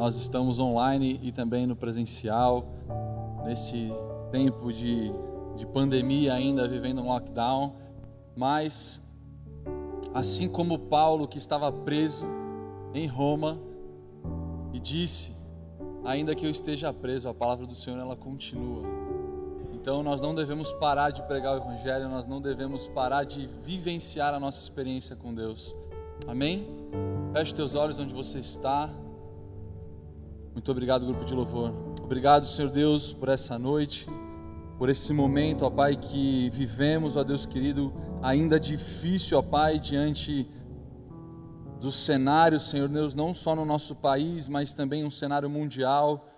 Nós estamos online e também no presencial, nesse tempo de, de pandemia ainda, vivendo um lockdown, mas assim como Paulo que estava preso em Roma e disse, ainda que eu esteja preso, a palavra do Senhor ela continua. Então nós não devemos parar de pregar o evangelho, nós não devemos parar de vivenciar a nossa experiência com Deus. Amém? Feche teus olhos onde você está. Muito obrigado, grupo de louvor. Obrigado, Senhor Deus, por essa noite, por esse momento, ó Pai, que vivemos, ó Deus querido, ainda difícil, ó Pai, diante do cenário, Senhor Deus, não só no nosso país, mas também um cenário mundial.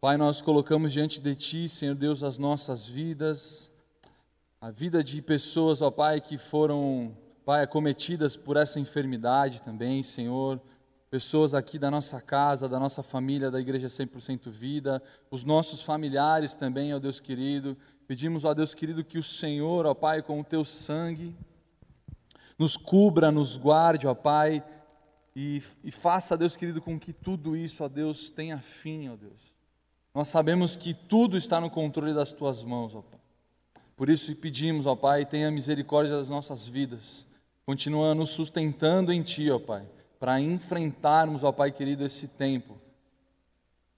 Pai, nós colocamos diante de Ti, Senhor Deus, as nossas vidas, a vida de pessoas, ó Pai, que foram, Pai, acometidas por essa enfermidade também, Senhor pessoas aqui da nossa casa, da nossa família, da Igreja 100% Vida, os nossos familiares também, ó Deus querido. Pedimos, ó Deus querido, que o Senhor, ó Pai, com o teu sangue, nos cubra, nos guarde, ó Pai, e, e faça, Deus querido, com que tudo isso, ó Deus, tenha fim, ó Deus. Nós sabemos que tudo está no controle das tuas mãos, ó Pai. Por isso pedimos, ó Pai, tenha misericórdia das nossas vidas. Continua nos sustentando em Ti, ó Pai para enfrentarmos, ó Pai querido, esse tempo.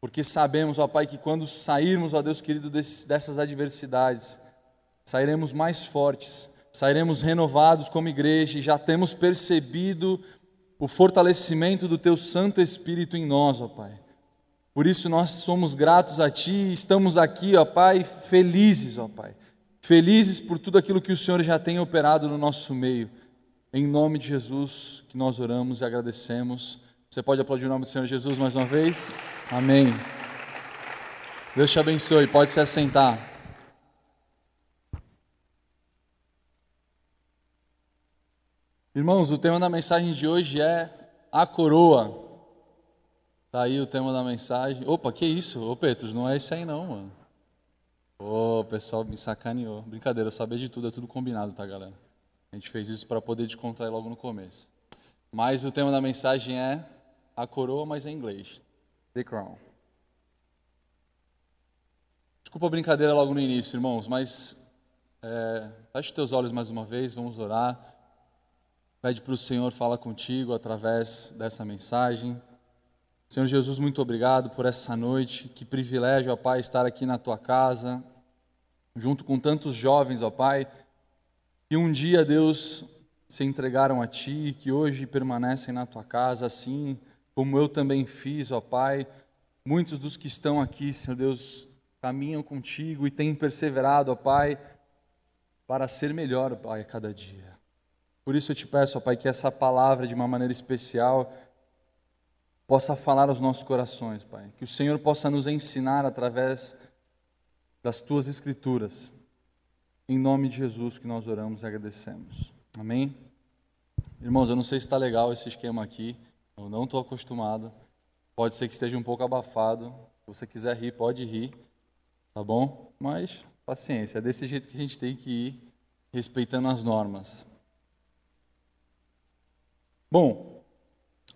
Porque sabemos, ó Pai, que quando sairmos, ó Deus querido, dessas adversidades, sairemos mais fortes, sairemos renovados como igreja e já temos percebido o fortalecimento do Teu Santo Espírito em nós, ó Pai. Por isso nós somos gratos a Ti e estamos aqui, ó Pai, felizes, ó Pai. Felizes por tudo aquilo que o Senhor já tem operado no nosso meio. Em nome de Jesus que nós oramos e agradecemos. Você pode aplaudir o nome do Senhor Jesus mais uma vez? Amém. Deus te abençoe. Pode se assentar. Irmãos, o tema da mensagem de hoje é a coroa. Tá aí o tema da mensagem. Opa, que isso? Ô Petros, não é isso aí não, mano. Ô, o pessoal me sacaneou. Brincadeira, eu sabia de tudo, é tudo combinado, tá, galera? A gente fez isso para poder descontrair logo no começo. Mas o tema da mensagem é a coroa, mas em inglês. The crown. Desculpa a brincadeira logo no início, irmãos, mas é, feche teus olhos mais uma vez, vamos orar. Pede para o Senhor falar contigo através dessa mensagem. Senhor Jesus, muito obrigado por essa noite. Que privilégio, ó Pai, estar aqui na tua casa, junto com tantos jovens, ó Pai que um dia, Deus, se entregaram a Ti, que hoje permanecem na Tua casa, assim como eu também fiz, ó Pai. Muitos dos que estão aqui, Senhor Deus, caminham contigo e têm perseverado, ó Pai, para ser melhor, Pai, a cada dia. Por isso eu te peço, ó Pai, que essa palavra, de uma maneira especial, possa falar aos nossos corações, Pai. Que o Senhor possa nos ensinar através das tuas escrituras em nome de Jesus que nós oramos e agradecemos. Amém? Irmãos, eu não sei se está legal esse esquema aqui. Eu não estou acostumado. Pode ser que esteja um pouco abafado. Se você quiser rir, pode rir. Tá bom? Mas paciência, é desse jeito que a gente tem que ir, respeitando as normas. Bom,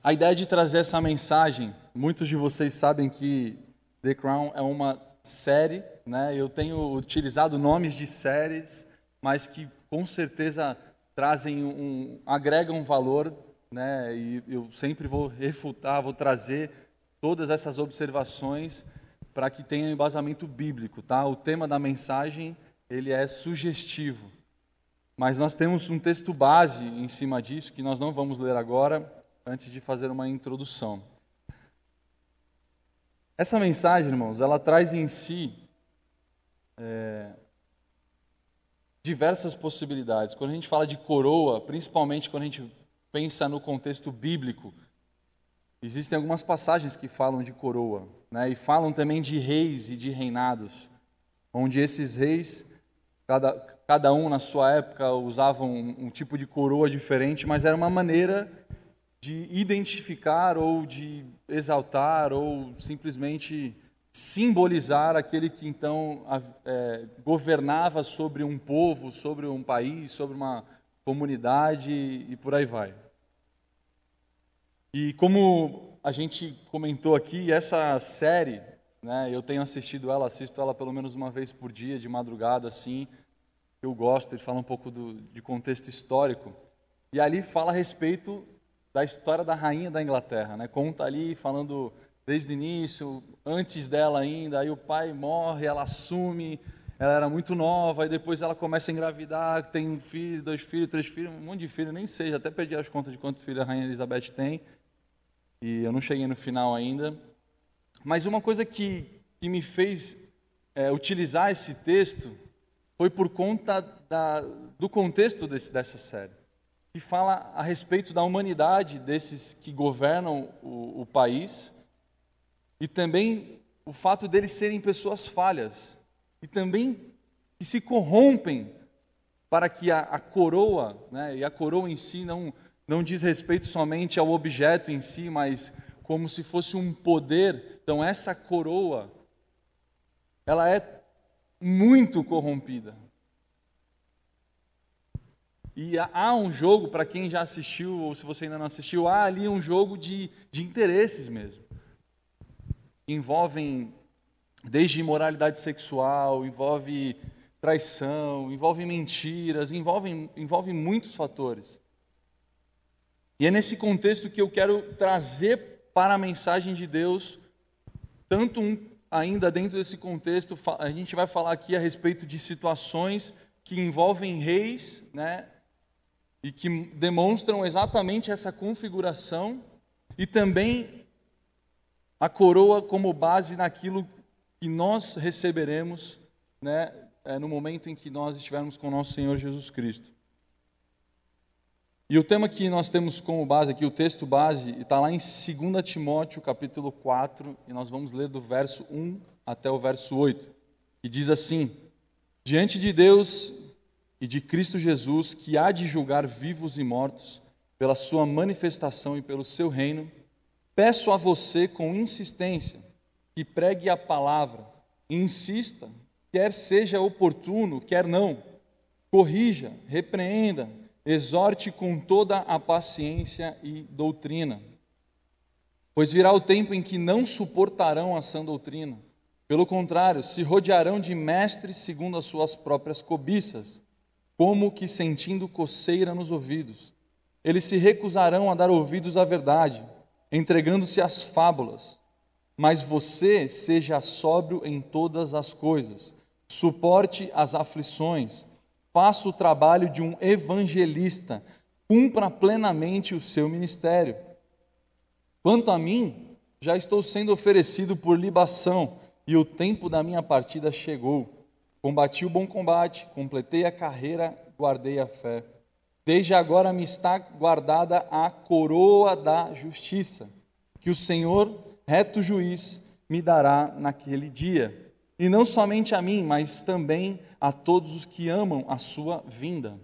a ideia de trazer essa mensagem, muitos de vocês sabem que The Crown é uma série, né? Eu tenho utilizado nomes de séries, mas que com certeza trazem um, agregam um valor, né? E eu sempre vou refutar, vou trazer todas essas observações para que tenha um embasamento bíblico, tá? O tema da mensagem ele é sugestivo, mas nós temos um texto base em cima disso que nós não vamos ler agora, antes de fazer uma introdução. Essa mensagem, irmãos, ela traz em si é, diversas possibilidades. Quando a gente fala de coroa, principalmente quando a gente pensa no contexto bíblico, existem algumas passagens que falam de coroa, né? e falam também de reis e de reinados, onde esses reis, cada, cada um na sua época, usavam um, um tipo de coroa diferente, mas era uma maneira de identificar ou de exaltar ou simplesmente simbolizar aquele que então é, governava sobre um povo, sobre um país, sobre uma comunidade e por aí vai. E como a gente comentou aqui, essa série, né, eu tenho assistido ela, assisto ela pelo menos uma vez por dia, de madrugada, assim. Eu gosto, ele fala um pouco do, de contexto histórico. E ali fala a respeito da história da rainha da Inglaterra, né? Conta ali falando desde o início, antes dela ainda, aí o pai morre, ela assume, ela era muito nova, e depois ela começa a engravidar, tem um filho, dois filhos, três filhos, um monte de filhos, nem sei, até perdi as contas de quantos filhos a rainha Elizabeth tem, e eu não cheguei no final ainda. Mas uma coisa que, que me fez é, utilizar esse texto foi por conta da, do contexto desse, dessa série que fala a respeito da humanidade desses que governam o, o país e também o fato deles serem pessoas falhas e também que se corrompem para que a, a coroa, né, e a coroa em si não, não diz respeito somente ao objeto em si, mas como se fosse um poder. Então, essa coroa, ela é muito corrompida. E há um jogo, para quem já assistiu, ou se você ainda não assistiu, há ali um jogo de, de interesses mesmo. Envolvem desde imoralidade sexual, envolve traição, envolve mentiras, envolve, envolve muitos fatores. E é nesse contexto que eu quero trazer para a mensagem de Deus, tanto um, ainda dentro desse contexto, a gente vai falar aqui a respeito de situações que envolvem reis, né, e que demonstram exatamente essa configuração e também a coroa como base naquilo que nós receberemos né, é, no momento em que nós estivermos com o nosso Senhor Jesus Cristo. E o tema que nós temos como base aqui, o texto base, está lá em 2 Timóteo, capítulo 4, e nós vamos ler do verso 1 até o verso 8, que diz assim: Diante de Deus e de Cristo Jesus, que há de julgar vivos e mortos, pela sua manifestação e pelo seu reino, peço a você com insistência que pregue a palavra, insista, quer seja oportuno, quer não, corrija, repreenda, exorte com toda a paciência e doutrina. Pois virá o tempo em que não suportarão a sã doutrina. Pelo contrário, se rodearão de mestres segundo as suas próprias cobiças como que sentindo coceira nos ouvidos. Eles se recusarão a dar ouvidos à verdade, entregando-se às fábulas. Mas você seja sóbrio em todas as coisas, suporte as aflições, faça o trabalho de um evangelista, cumpra plenamente o seu ministério. Quanto a mim, já estou sendo oferecido por libação, e o tempo da minha partida chegou. Combati o bom combate, completei a carreira, guardei a fé. Desde agora me está guardada a coroa da justiça, que o Senhor, reto juiz, me dará naquele dia. E não somente a mim, mas também a todos os que amam a sua vinda.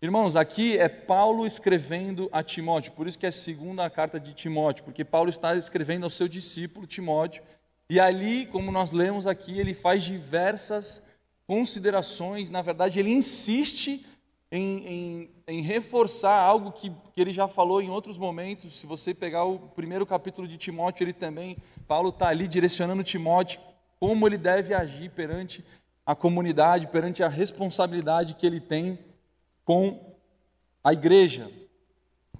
Irmãos, aqui é Paulo escrevendo a Timóteo, por isso que é a segunda carta de Timóteo, porque Paulo está escrevendo ao seu discípulo Timóteo, e ali, como nós lemos aqui, ele faz diversas considerações, na verdade, ele insiste em, em, em reforçar algo que, que, ele já falou em outros momentos. Se você pegar o primeiro capítulo de Timóteo, ele também, Paulo está ali direcionando Timóteo como ele deve agir perante a comunidade, perante a responsabilidade que ele tem com a igreja,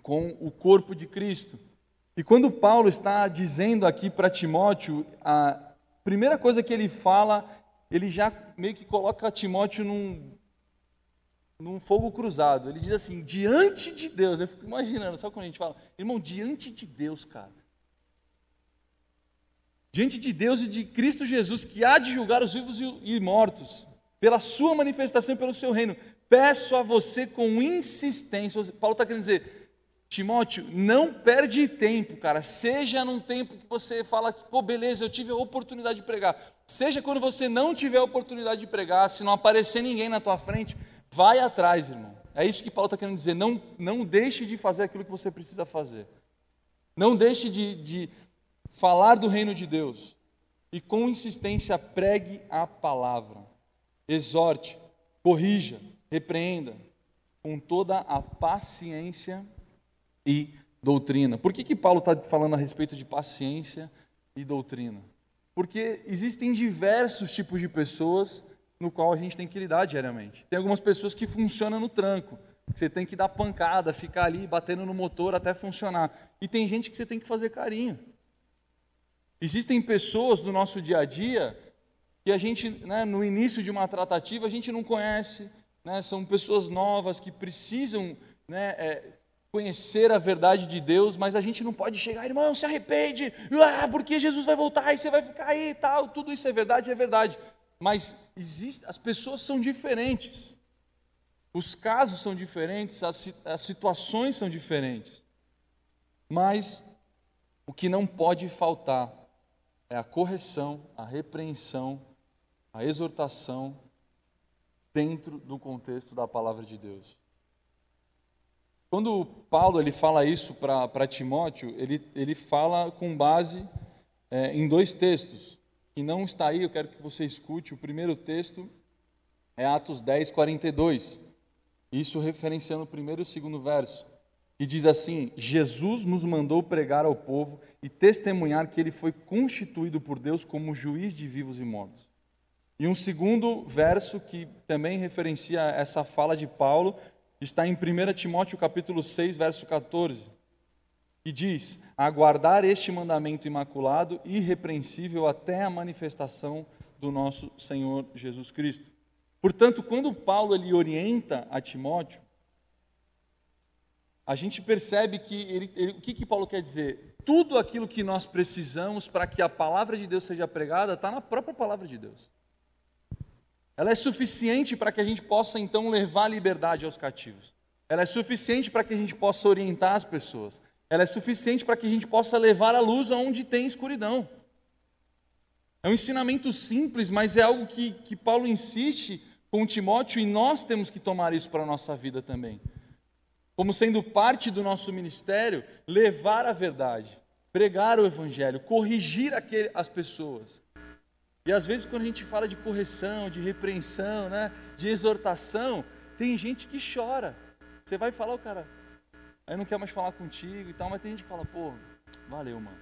com o corpo de Cristo. E quando Paulo está dizendo aqui para Timóteo, a primeira coisa que ele fala ele já meio que coloca Timóteo num, num fogo cruzado. Ele diz assim: diante de Deus. Eu fico imaginando, sabe quando a gente fala, irmão, diante de Deus, cara. Diante de Deus e de Cristo Jesus, que há de julgar os vivos e mortos, pela sua manifestação e pelo seu reino, peço a você com insistência. Paulo está querendo dizer, Timóteo, não perde tempo, cara. Seja num tempo que você fala que, pô, beleza, eu tive a oportunidade de pregar. Seja quando você não tiver a oportunidade de pregar, se não aparecer ninguém na tua frente, vai atrás, irmão. É isso que Paulo está querendo dizer. Não, não deixe de fazer aquilo que você precisa fazer. Não deixe de, de falar do reino de Deus. E com insistência pregue a palavra. Exorte, corrija, repreenda, com toda a paciência e doutrina. Por que, que Paulo está falando a respeito de paciência e doutrina? Porque existem diversos tipos de pessoas no qual a gente tem que lidar diariamente. Tem algumas pessoas que funcionam no tranco, que você tem que dar pancada, ficar ali batendo no motor até funcionar. E tem gente que você tem que fazer carinho. Existem pessoas no nosso dia a dia que a gente, né, no início de uma tratativa, a gente não conhece, né, são pessoas novas que precisam né, é, conhecer a verdade de Deus, mas a gente não pode chegar, irmão, se arrepende, ah, porque Jesus vai voltar e você vai ficar aí e tal, tudo isso é verdade, é verdade. Mas existe, as pessoas são diferentes, os casos são diferentes, as, as situações são diferentes. Mas o que não pode faltar é a correção, a repreensão, a exortação dentro do contexto da palavra de Deus. Quando Paulo ele fala isso para Timóteo, ele, ele fala com base é, em dois textos, que não está aí, eu quero que você escute. O primeiro texto é Atos 10, 42. Isso referenciando o primeiro e o segundo verso que diz assim: Jesus nos mandou pregar ao povo e testemunhar que ele foi constituído por Deus como juiz de vivos e mortos. E um segundo verso que também referencia essa fala de Paulo está em 1 Timóteo capítulo 6, verso 14, que diz: "Aguardar este mandamento imaculado e irrepreensível até a manifestação do nosso Senhor Jesus Cristo." Portanto, quando Paulo ele orienta a Timóteo, a gente percebe que ele, ele, o que, que Paulo quer dizer? Tudo aquilo que nós precisamos para que a palavra de Deus seja pregada está na própria palavra de Deus. Ela é suficiente para que a gente possa então levar liberdade aos cativos. Ela é suficiente para que a gente possa orientar as pessoas. Ela é suficiente para que a gente possa levar a luz aonde tem escuridão. É um ensinamento simples, mas é algo que, que Paulo insiste com Timóteo e nós temos que tomar isso para a nossa vida também como sendo parte do nosso ministério, levar a verdade, pregar o evangelho, corrigir aquele, as pessoas. E às vezes quando a gente fala de correção, de repreensão, né, de exortação, tem gente que chora. Você vai falar, o cara, aí não quer mais falar contigo e tal, mas tem gente que fala, pô, valeu, mano.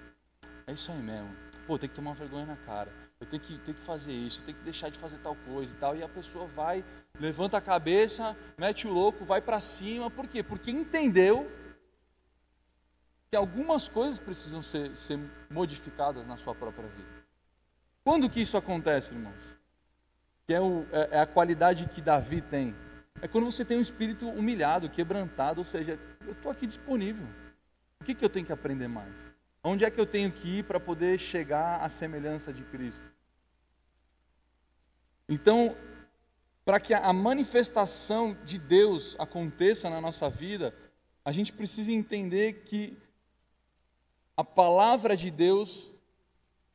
É isso aí mesmo. Pô, tem que tomar vergonha na cara eu tenho que, tenho que fazer isso, eu tenho que deixar de fazer tal coisa e tal. E a pessoa vai, levanta a cabeça, mete o louco, vai para cima. Por quê? Porque entendeu que algumas coisas precisam ser, ser modificadas na sua própria vida. Quando que isso acontece, irmãos? Que é, o, é, é a qualidade que Davi tem. É quando você tem um espírito humilhado, quebrantado, ou seja, eu estou aqui disponível. O que, que eu tenho que aprender mais? Onde é que eu tenho que ir para poder chegar à semelhança de Cristo? Então, para que a manifestação de Deus aconteça na nossa vida, a gente precisa entender que a palavra de Deus,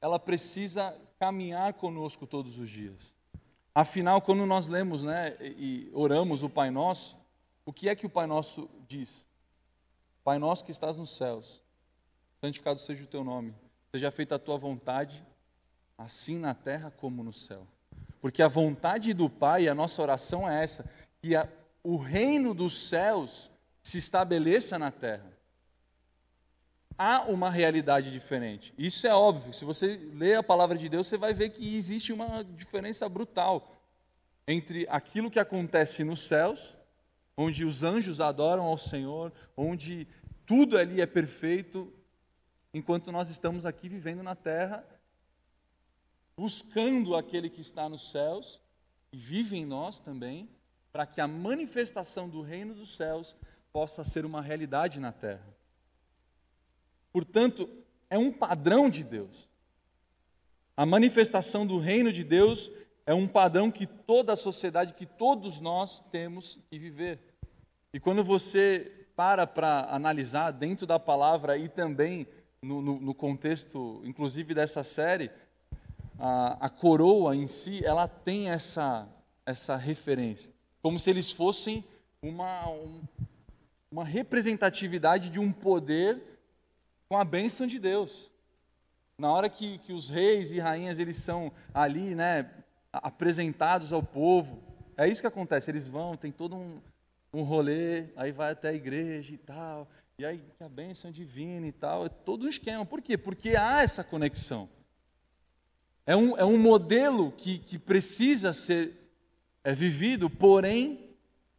ela precisa caminhar conosco todos os dias. Afinal, quando nós lemos né, e oramos o Pai Nosso, o que é que o Pai Nosso diz? Pai Nosso que estás nos céus, santificado seja o teu nome, seja feita a tua vontade, assim na terra como no céu. Porque a vontade do Pai, a nossa oração é essa, que a, o reino dos céus se estabeleça na terra. Há uma realidade diferente. Isso é óbvio. Se você lê a palavra de Deus, você vai ver que existe uma diferença brutal entre aquilo que acontece nos céus, onde os anjos adoram ao Senhor, onde tudo ali é perfeito, enquanto nós estamos aqui vivendo na terra, buscando aquele que está nos céus e vive em nós também, para que a manifestação do reino dos céus possa ser uma realidade na terra. Portanto, é um padrão de Deus. A manifestação do reino de Deus é um padrão que toda a sociedade, que todos nós temos que viver. E quando você para para analisar dentro da palavra e também no, no, no contexto, inclusive, dessa série, a, a, coroa em si, ela tem essa, essa referência. Como se eles fossem uma, um, uma representatividade de um poder com a bênção de Deus. Na hora que, que os reis e rainhas eles são ali, né, apresentados ao povo, é isso que acontece. Eles vão, tem todo um, um rolê, aí vai até a igreja e tal, e aí a bênção divina e tal, é todo um esquema. Por quê? Porque há essa conexão. É um, é um modelo que, que precisa ser é, vivido, porém,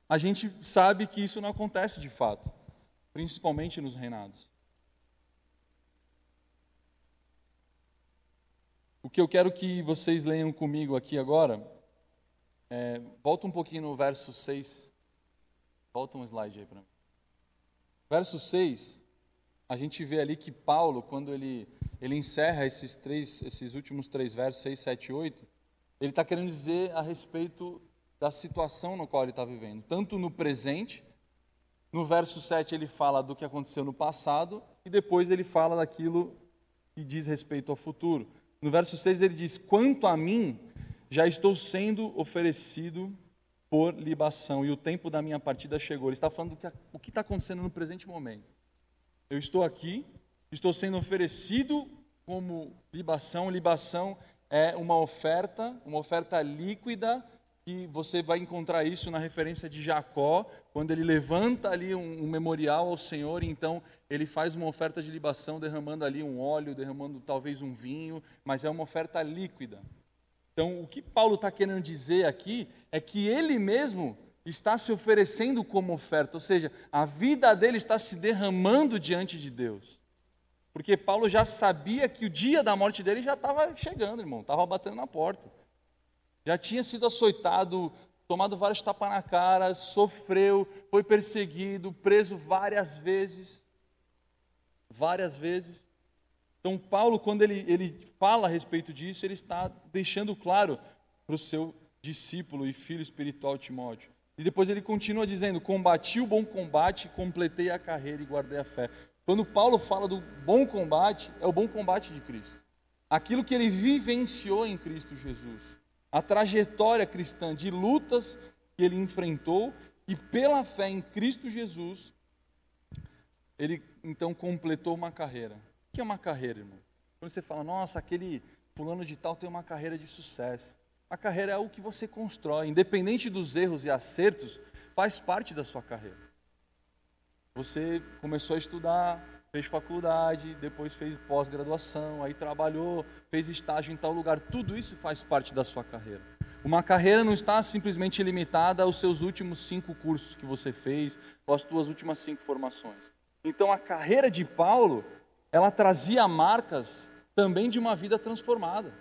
a gente sabe que isso não acontece de fato, principalmente nos reinados. O que eu quero que vocês leiam comigo aqui agora, é, volta um pouquinho no verso 6. Volta um slide aí para mim. Verso 6, a gente vê ali que Paulo, quando ele, ele encerra esses, três, esses últimos três versos, 6, 7 e 8, ele está querendo dizer a respeito da situação no qual ele está vivendo, tanto no presente, no verso 7 ele fala do que aconteceu no passado, e depois ele fala daquilo que diz respeito ao futuro. No verso 6 ele diz: Quanto a mim, já estou sendo oferecido por libação, e o tempo da minha partida chegou. Ele está falando do que, o que está acontecendo no presente momento. Eu estou aqui, estou sendo oferecido como libação. Libação é uma oferta, uma oferta líquida, que você vai encontrar isso na referência de Jacó, quando ele levanta ali um, um memorial ao Senhor, e então ele faz uma oferta de libação, derramando ali um óleo, derramando talvez um vinho, mas é uma oferta líquida. Então, o que Paulo está querendo dizer aqui é que ele mesmo está se oferecendo como oferta, ou seja, a vida dele está se derramando diante de Deus. Porque Paulo já sabia que o dia da morte dele já estava chegando, irmão, estava batendo na porta. Já tinha sido açoitado, tomado vários tapas na cara, sofreu, foi perseguido, preso várias vezes. Várias vezes. Então, Paulo, quando ele, ele fala a respeito disso, ele está deixando claro para o seu discípulo e filho espiritual Timóteo. E depois ele continua dizendo: Combati o bom combate, completei a carreira e guardei a fé. Quando Paulo fala do bom combate, é o bom combate de Cristo. Aquilo que ele vivenciou em Cristo Jesus. A trajetória cristã de lutas que ele enfrentou e pela fé em Cristo Jesus, ele então completou uma carreira. O que é uma carreira, irmão? Quando você fala, nossa, aquele fulano de tal tem uma carreira de sucesso. A carreira é o que você constrói, independente dos erros e acertos, faz parte da sua carreira. Você começou a estudar, fez faculdade, depois fez pós-graduação, aí trabalhou, fez estágio em tal lugar, tudo isso faz parte da sua carreira. Uma carreira não está simplesmente limitada aos seus últimos cinco cursos que você fez, ou às suas últimas cinco formações. Então a carreira de Paulo ela trazia marcas também de uma vida transformada.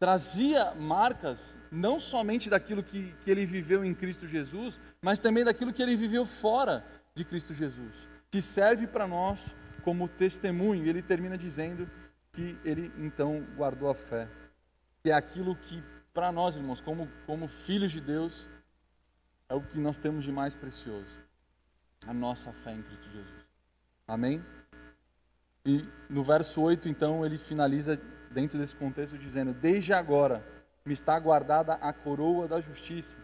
Trazia marcas não somente daquilo que, que ele viveu em Cristo Jesus, mas também daquilo que ele viveu fora de Cristo Jesus, que serve para nós como testemunho. E ele termina dizendo que ele então guardou a fé, que é aquilo que para nós, irmãos, como, como filhos de Deus, é o que nós temos de mais precioso, a nossa fé em Cristo Jesus. Amém? E no verso 8, então, ele finaliza dentro desse contexto dizendo: Desde agora me está guardada a coroa da justiça,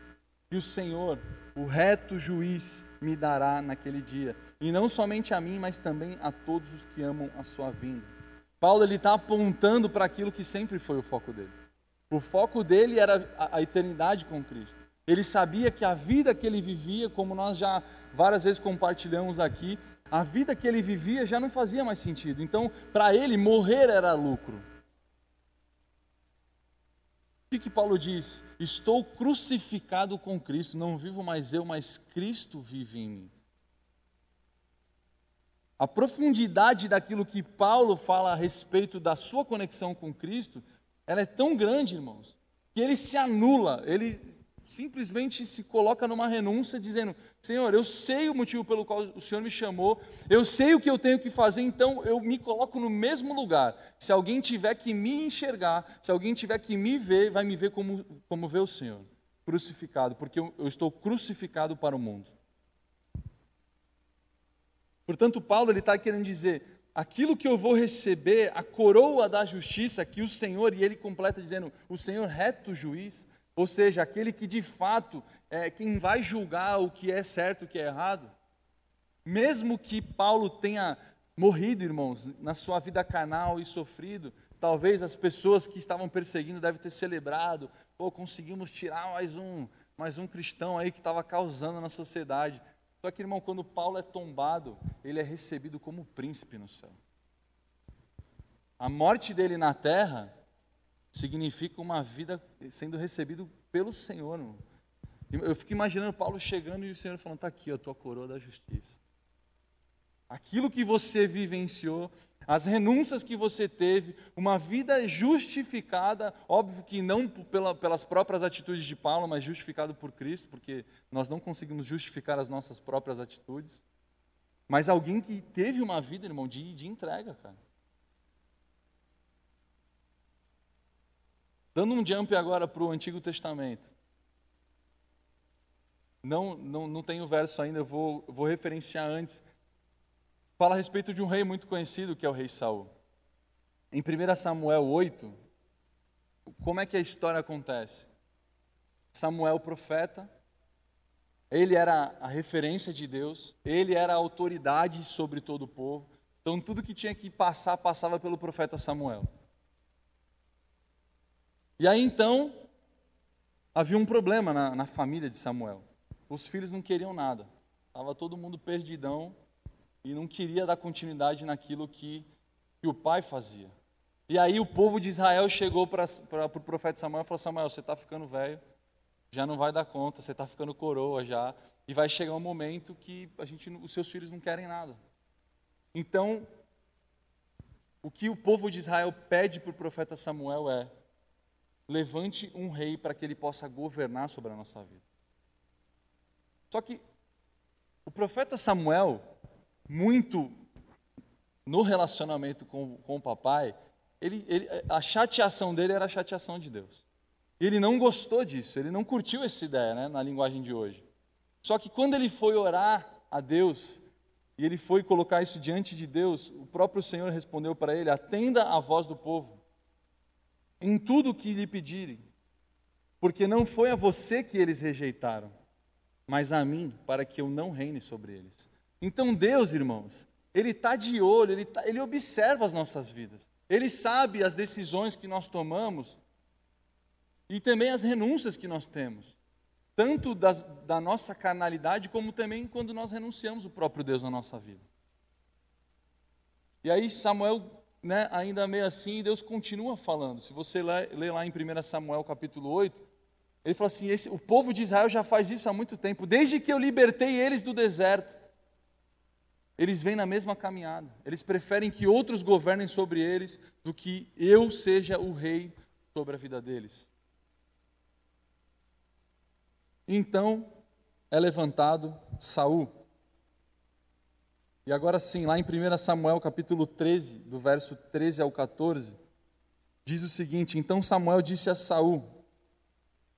que o Senhor, o reto juiz, me dará naquele dia. E não somente a mim, mas também a todos os que amam a sua vinda. Paulo ele está apontando para aquilo que sempre foi o foco dele. O foco dele era a, eternidade com Cristo. Ele sabia que a vida que ele vivia, como nós já várias vezes compartilhamos aqui, a vida que ele vivia já não fazia mais sentido. Então, para ele, morrer era lucro. Que, que Paulo diz? Estou crucificado com Cristo, não vivo mais eu, mas Cristo vive em mim. A profundidade daquilo que Paulo fala a respeito da sua conexão com Cristo, ela é tão grande, irmãos, que ele se anula, ele simplesmente se coloca numa renúncia, dizendo: Senhor, eu sei o motivo pelo qual o Senhor me chamou, eu sei o que eu tenho que fazer, então eu me coloco no mesmo lugar. Se alguém tiver que me enxergar, se alguém tiver que me ver, vai me ver como, como vê o Senhor, crucificado, porque eu, eu estou crucificado para o mundo. Portanto, Paulo está querendo dizer: aquilo que eu vou receber, a coroa da justiça que o Senhor, e ele completa dizendo: o Senhor reto juiz, ou seja, aquele que de fato é quem vai julgar o que é certo e o que é errado. Mesmo que Paulo tenha morrido, irmãos, na sua vida carnal e sofrido, talvez as pessoas que estavam perseguindo devem ter celebrado, pô, conseguimos tirar mais um, mais um cristão aí que estava causando na sociedade. Só que, irmão, quando Paulo é tombado, ele é recebido como príncipe no céu. A morte dele na terra significa uma vida sendo recebido pelo Senhor. Irmão. Eu fico imaginando Paulo chegando e o Senhor falando: está aqui a tua coroa da justiça. Aquilo que você vivenciou, as renúncias que você teve, uma vida justificada, óbvio que não pela, pelas próprias atitudes de Paulo, mas justificado por Cristo, porque nós não conseguimos justificar as nossas próprias atitudes. Mas alguém que teve uma vida, irmão, de, de entrega, cara. Dando um jump agora para o Antigo Testamento. Não, não, não tenho verso ainda, eu vou, vou referenciar antes fala a respeito de um rei muito conhecido que é o rei Saul. Em 1 Samuel 8, como é que a história acontece? Samuel, profeta, ele era a referência de Deus, ele era a autoridade sobre todo o povo. Então, tudo que tinha que passar, passava pelo profeta Samuel. E aí, então, havia um problema na, na família de Samuel. Os filhos não queriam nada, estava todo mundo perdidão e não queria dar continuidade naquilo que, que o pai fazia. E aí o povo de Israel chegou para o pro profeta Samuel e falou: Samuel, você está ficando velho, já não vai dar conta, você está ficando coroa já, e vai chegar um momento que a gente, os seus filhos não querem nada. Então, o que o povo de Israel pede para o profeta Samuel é: levante um rei para que ele possa governar sobre a nossa vida. Só que o profeta Samuel, muito no relacionamento com, com o papai, ele, ele, a chateação dele era a chateação de Deus. Ele não gostou disso, ele não curtiu essa ideia, né, na linguagem de hoje. Só que quando ele foi orar a Deus, e ele foi colocar isso diante de Deus, o próprio Senhor respondeu para ele: atenda a voz do povo, em tudo o que lhe pedirem, porque não foi a você que eles rejeitaram, mas a mim, para que eu não reine sobre eles. Então Deus, irmãos, Ele está de olho, ele, tá, ele observa as nossas vidas, Ele sabe as decisões que nós tomamos e também as renúncias que nós temos, tanto das, da nossa carnalidade, como também quando nós renunciamos o próprio Deus na nossa vida. E aí Samuel, né, ainda meio assim, Deus continua falando. Se você lê lá em 1 Samuel capítulo 8, ele fala assim: esse, o povo de Israel já faz isso há muito tempo, desde que eu libertei eles do deserto. Eles vêm na mesma caminhada. Eles preferem que outros governem sobre eles do que eu seja o rei sobre a vida deles. Então é levantado Saul. E agora sim, lá em 1 Samuel capítulo 13, do verso 13 ao 14, diz o seguinte: Então Samuel disse a Saul: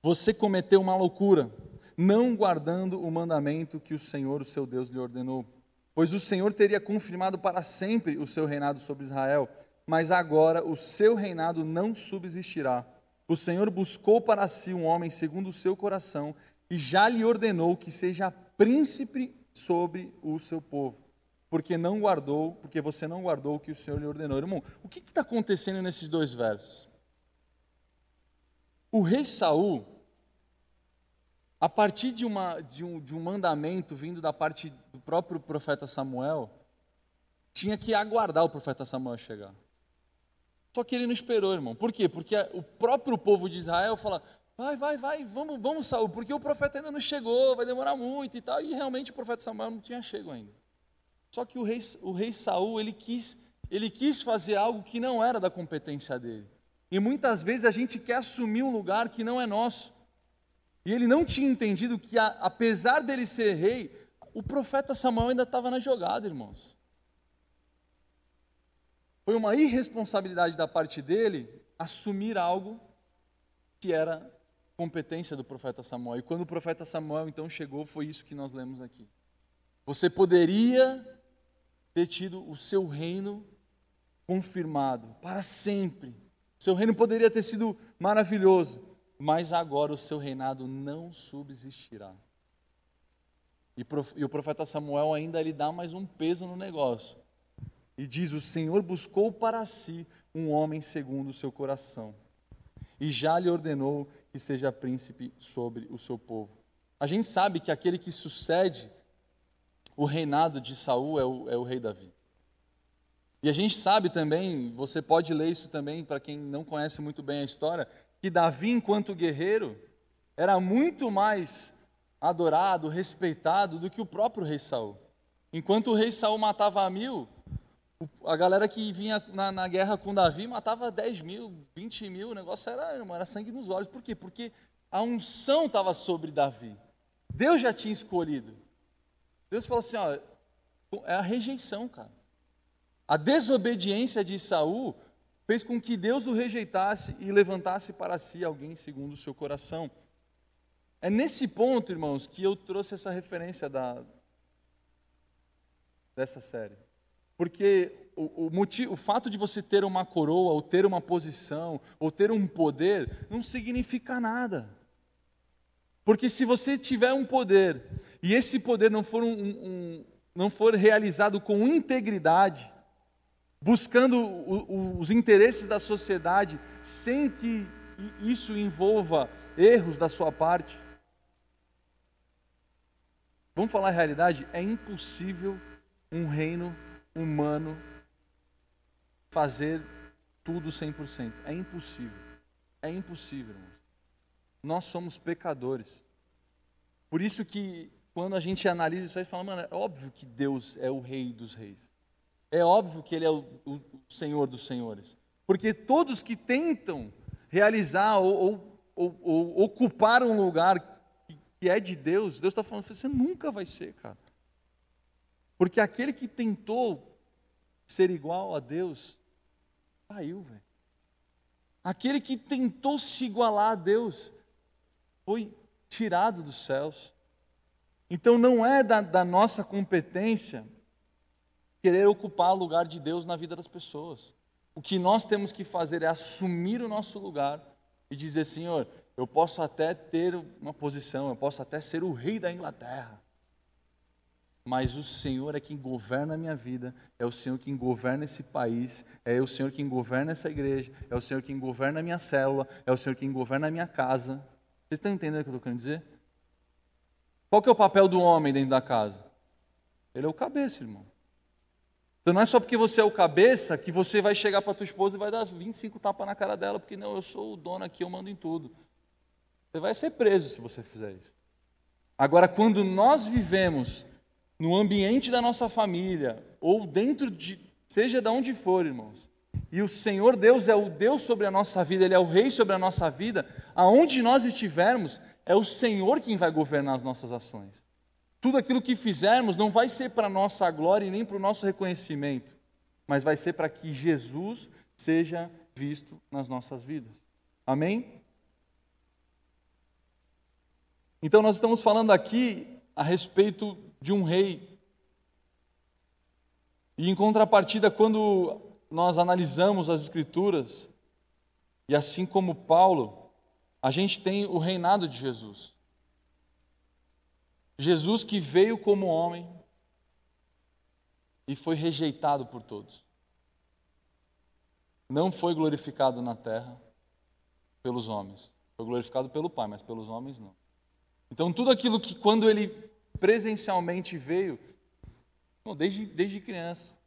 Você cometeu uma loucura, não guardando o mandamento que o Senhor, o seu Deus, lhe ordenou pois o Senhor teria confirmado para sempre o seu reinado sobre Israel, mas agora o seu reinado não subsistirá. O Senhor buscou para si um homem segundo o seu coração e já lhe ordenou que seja príncipe sobre o seu povo, porque não guardou, porque você não guardou o que o Senhor lhe ordenou. Irmão, o que está acontecendo nesses dois versos? O rei Saul a partir de, uma, de, um, de um mandamento vindo da parte do próprio profeta Samuel, tinha que aguardar o profeta Samuel chegar. Só que ele não esperou, irmão. Por quê? Porque o próprio povo de Israel fala: vai, vai, vai, vamos, vamos, Saul, porque o profeta ainda não chegou, vai demorar muito e tal. E realmente o profeta Samuel não tinha chego ainda. Só que o rei, o rei Saul, ele quis, ele quis fazer algo que não era da competência dele. E muitas vezes a gente quer assumir um lugar que não é nosso. E ele não tinha entendido que, apesar dele ser rei, o profeta Samuel ainda estava na jogada, irmãos. Foi uma irresponsabilidade da parte dele assumir algo que era competência do profeta Samuel. E quando o profeta Samuel então chegou, foi isso que nós lemos aqui. Você poderia ter tido o seu reino confirmado para sempre. Seu reino poderia ter sido maravilhoso mas agora o seu reinado não subsistirá. E o profeta Samuel ainda lhe dá mais um peso no negócio. E diz: O Senhor buscou para si um homem segundo o seu coração, e já lhe ordenou que seja príncipe sobre o seu povo. A gente sabe que aquele que sucede o reinado de Saul é o, é o rei Davi. E a gente sabe também, você pode ler isso também para quem não conhece muito bem a história, que Davi, enquanto guerreiro, era muito mais adorado, respeitado do que o próprio rei Saul. Enquanto o rei Saul matava mil, a galera que vinha na, na, guerra com Davi matava 10 mil, 20 mil, o negócio era, era sangue nos olhos. Por quê? Porque a unção estava sobre Davi. Deus já tinha escolhido. Deus falou assim: ó, é a rejeição, cara. A desobediência de Saul fez com que Deus o rejeitasse e levantasse para si alguém segundo o seu coração. É nesse ponto, irmãos, que eu trouxe essa referência da, dessa série. Porque o, o, motivo, o fato de você ter uma coroa, ou ter uma posição, ou ter um poder, não significa nada. Porque se você tiver um poder, e esse poder não for, um, um, não for realizado com integridade, buscando o, os interesses da sociedade, sem que isso envolva erros da sua parte, vamos falar a realidade? É impossível um reino humano fazer tudo 100%. É impossível. É impossível. Nós somos pecadores. Por isso que quando a gente analisa isso aí, fala, mano, é óbvio que Deus é o rei dos reis. É óbvio que Ele é o, o, Senhor dos senhores. Porque todos que tentam realizar ou, ou, ou, ou ocupar um lugar que, que é de Deus, Deus está falando, você nunca vai ser, cara. Porque aquele que tentou ser igual a Deus, caiu, velho. Aquele que tentou se igualar a Deus, foi tirado dos céus. Então não é da, da nossa competência querer ocupar o lugar de Deus na vida das pessoas. O que nós temos que fazer é assumir o nosso lugar e dizer: Senhor, eu posso até ter uma posição, eu posso até ser o rei da Inglaterra, mas o Senhor é quem governa a minha vida, é o Senhor quem governa esse país, é o Senhor quem governa essa igreja, é o Senhor quem governa a minha célula, é o Senhor quem governa a minha casa. Vocês estão entendendo o que eu estou querendo dizer? Qual que é o papel do homem dentro da casa? Ele é o cabeça, irmão. Então não é só porque você é o cabeça que você vai chegar para tua esposa e vai dar 25 tapas na cara dela, porque não, eu sou o dono aqui, eu mando em tudo. Você vai ser preso se você fizer isso. Agora, quando nós vivemos no ambiente da nossa família, ou dentro de, seja de onde for, irmãos, e o Senhor Deus é o Deus sobre a nossa vida, Ele é o Rei sobre a nossa vida, aonde nós estivermos, é o Senhor quem vai governar as nossas ações. Tudo aquilo que fizermos não vai ser para a nossa glória e nem para o nosso reconhecimento, mas vai ser para que Jesus seja visto nas nossas vidas. Amém? Então, nós estamos falando aqui a respeito de um rei. E em contrapartida, quando nós analisamos as Escrituras, e assim como Paulo, a gente tem o reinado de Jesus. Jesus que veio como homem e foi rejeitado por todos. Não foi glorificado na terra pelos homens. Foi glorificado pelo Pai, mas pelos homens não. Então, tudo aquilo que, quando ele presencialmente veio, desde, desde criança.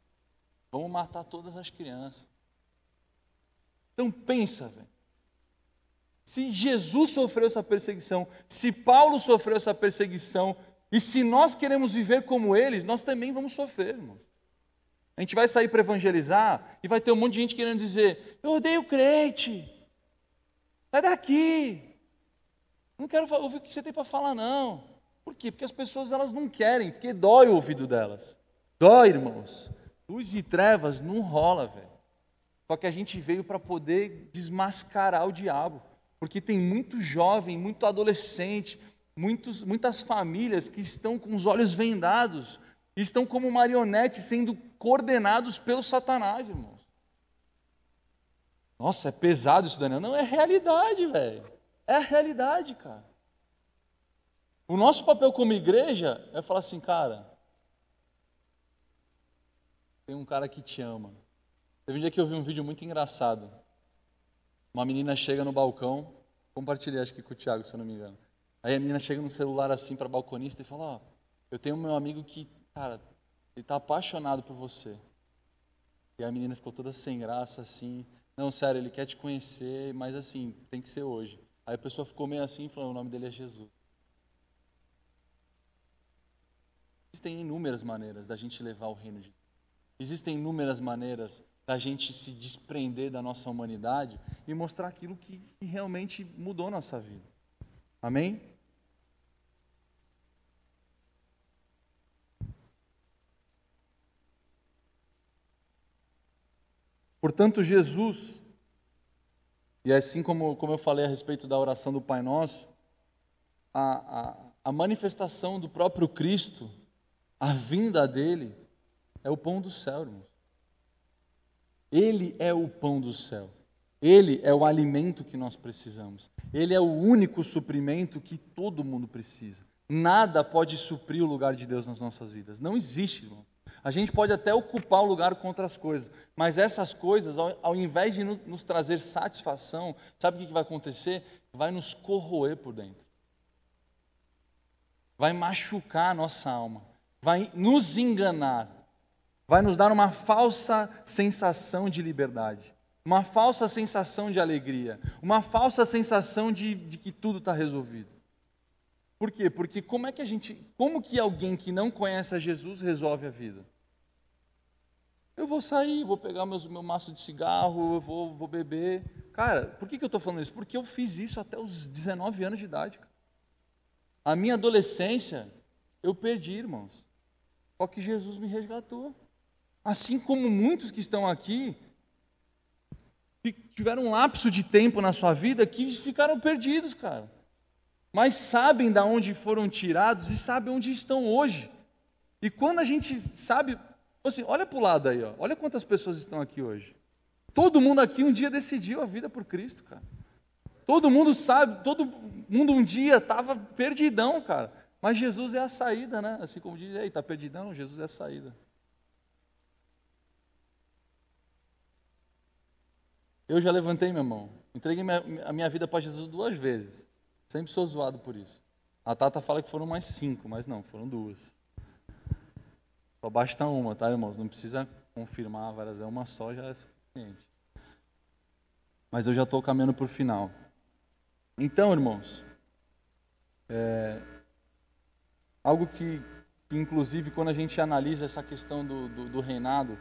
Vamos matar todas as crianças. Então pensa, velho. Se Jesus sofreu essa perseguição, se Paulo sofreu essa perseguição, e se nós queremos viver como eles, nós também vamos sofrer, irmão. A gente vai sair para evangelizar e vai ter um monte de gente querendo dizer: Eu odeio crente, sai daqui, não quero ouvir o que você tem para falar, não. Por quê? Porque as pessoas elas não querem, porque dói o ouvido delas. Dói, irmãos. Luz e trevas não rola, velho. Só que a gente veio para poder desmascarar o diabo. Porque tem muito jovem, muito adolescente, muitos, muitas famílias que estão com os olhos vendados, estão como marionetes sendo coordenados pelo Satanás, irmãos. Nossa, é pesado isso, Daniel. Não, é realidade, velho. É a realidade, cara. O nosso papel como igreja é falar assim, cara, tem um cara que te ama. Teve um dia que eu vi um vídeo muito engraçado. Uma menina chega no balcão, compartilhei acho que com o Thiago, se eu não me engano. Aí a menina chega no celular assim para balconista e fala: Ó, oh, eu tenho um meu amigo que cara, ele está apaixonado por você. E a menina ficou toda sem graça, assim. Não, sério, ele quer te conhecer, mas assim, tem que ser hoje. Aí a pessoa ficou meio assim, falando, o nome dele é Jesus. Existem inúmeras maneiras da gente levar o reino de Deus. Existem inúmeras maneiras da gente se desprender da nossa humanidade e mostrar aquilo que realmente mudou nossa vida. Amém? Portanto, Jesus, e assim como, como eu falei a respeito da oração do Pai Nosso, a, a, a manifestação do próprio Cristo, a vinda dele, é o pão do céu, irmãos. Ele é o pão do céu. Ele é o alimento que nós precisamos. Ele é o único suprimento que todo mundo precisa. Nada pode suprir o lugar de Deus nas nossas vidas. Não existe, irmão. A gente pode até ocupar o lugar com outras coisas, mas essas coisas, ao, ao invés de nos, trazer satisfação, sabe o que vai acontecer? Vai nos corroer por dentro. Vai machucar a nossa alma. Vai nos enganar. Vai nos dar uma falsa sensação de liberdade uma falsa sensação de alegria, uma falsa sensação de, de que tudo está resolvido. Por quê? Porque como é que a gente, como que alguém que não conhece a Jesus resolve a vida? Eu vou sair, vou pegar meus, meu maço de cigarro, eu vou, vou beber. Cara, por que, que eu estou falando isso? Porque eu fiz isso até os 19 anos de idade. A minha adolescência, eu perdi, irmãos. Só que Jesus me resgatou. Assim como muitos que estão aqui, tiveram um lapso de tempo na sua vida que ficaram perdidos, cara. Mas sabem de onde foram tirados e sabem onde estão hoje. E quando a gente sabe, assim, olha para o lado aí, ó, olha quantas pessoas estão aqui hoje. Todo mundo aqui um dia decidiu a vida por Cristo, cara. Todo mundo sabe, todo mundo um dia estava perdidão, cara. Mas Jesus é a saída, né? Assim como diz, aí, está perdidão, Jesus é a saída. Eu já levantei minha mão. Entreguei a minha vida para Jesus duas vezes. Sempre sou zoado por isso. A Tata fala que foram mais cinco, mas não, foram duas. Só basta uma, tá, irmãos? Não precisa confirmar várias vezes. Uma só já é suficiente. Mas eu já estou caminhando para o final. Então, irmãos, é, algo que, que, inclusive, quando a gente analisa essa questão do, do, do reinado,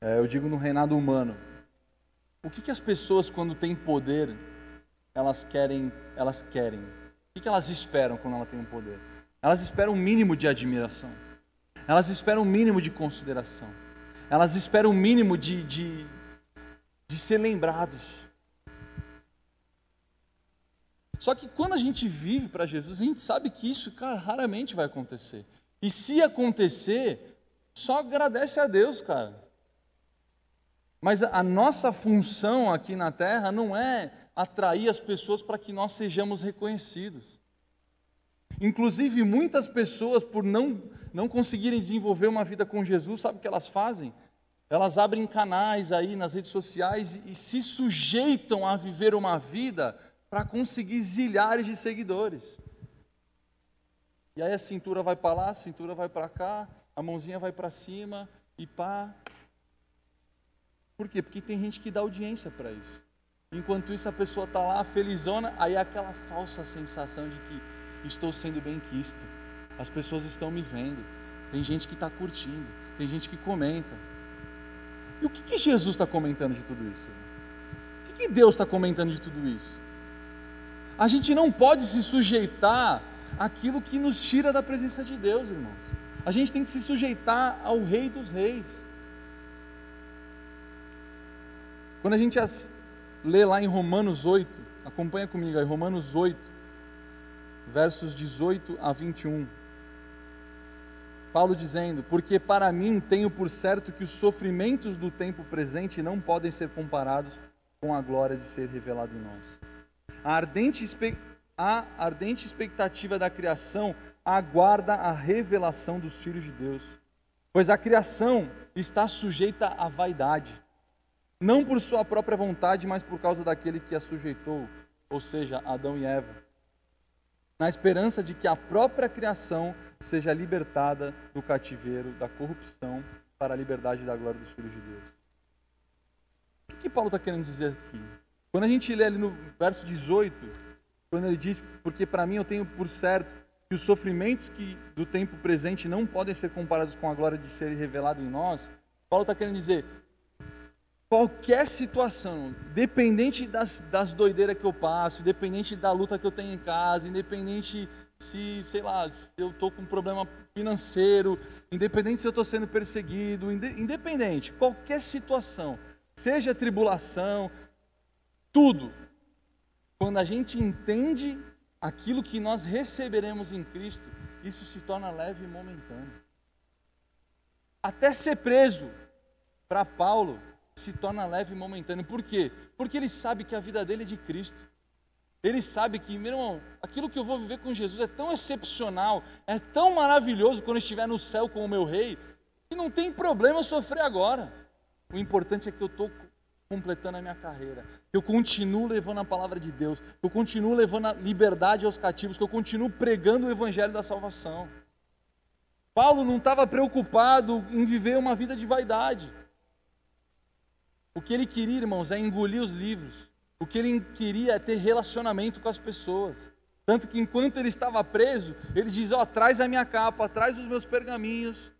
é, eu digo no reinado humano, o que, que as pessoas, quando têm poder, elas querem? Elas querem. O que, que elas esperam quando elas têm um poder? Elas esperam um mínimo de admiração. Elas esperam um mínimo de consideração. Elas esperam um mínimo de, de, de ser lembrados. Só que quando a gente vive para Jesus, a gente sabe que isso, cara, raramente vai acontecer. E se acontecer, só agradece a Deus, cara. Mas a nossa função aqui na terra não é atrair as pessoas para que nós sejamos reconhecidos. Inclusive, muitas pessoas, por não, não conseguirem desenvolver uma vida com Jesus, sabe o que elas fazem? Elas abrem canais aí nas redes sociais e se sujeitam a viver uma vida para conseguir zilhares de seguidores. E aí a cintura vai para lá, a cintura vai para cá, a mãozinha vai para cima e pá, por quê? Porque tem gente que dá audiência para isso. Enquanto isso, a pessoa está lá felizona, aí é aquela falsa sensação de que estou sendo bem quisto, as pessoas estão me vendo, tem gente que está curtindo, tem gente que comenta. E o que, que Jesus está comentando de tudo isso? O que, que Deus está comentando de tudo isso? A gente não pode se sujeitar àquilo que nos tira da presença de Deus, irmãos. A gente tem que se sujeitar ao Rei dos Reis. Quando a gente lê lá em Romanos 8, acompanha comigo aí, Romanos 8, versos 18 a 21. Paulo dizendo: Porque para mim tenho por certo que os sofrimentos do tempo presente não podem ser comparados com a glória de ser revelado em nós. A ardente, a ardente expectativa da criação aguarda a revelação dos filhos de Deus, pois a criação está sujeita à vaidade não por sua própria vontade, mas por causa daquele que a sujeitou, ou seja, Adão e Eva. na esperança de que a própria criação seja libertada do cativeiro, da corrupção, para a liberdade da glória dos filhos de Deus. O que, que Paulo está querendo dizer aqui? Quando a gente lê ali no verso 18, quando ele diz, porque para mim eu tenho por certo que os sofrimentos que do tempo presente não podem ser comparados com a glória de ser revelado em nós, Paulo está querendo dizer, qualquer situação, independente das, das doideiras que eu passo, independente da luta que eu tenho em casa, independente se, sei lá, se eu estou com um problema financeiro, independente se eu estou sendo perseguido, independente, qualquer situação, seja tribulação, tudo, quando a gente entende aquilo que nós receberemos em Cristo, isso se torna leve e momentâneo. Até ser preso, para Paulo, se torna leve e momentâneo. Por quê? Porque ele sabe que a vida dele é de Cristo. Ele sabe que, meu irmão, aquilo que eu vou viver com Jesus é tão excepcional, é tão maravilhoso quando estiver no céu com o meu rei, que não tem problema sofrer agora. O importante é que eu estou completando a minha carreira, que eu continuo levando a palavra de Deus, que eu continuo levando a liberdade aos cativos, que eu continuo pregando o evangelho da salvação. Paulo não estava preocupado em viver uma vida de vaidade. O que ele queria, irmãos, é engolir os livros. O que ele queria é ter relacionamento com as pessoas. Tanto que enquanto ele estava preso, ele diz: Ó, oh, traz a minha capa, traz os meus pergaminhos.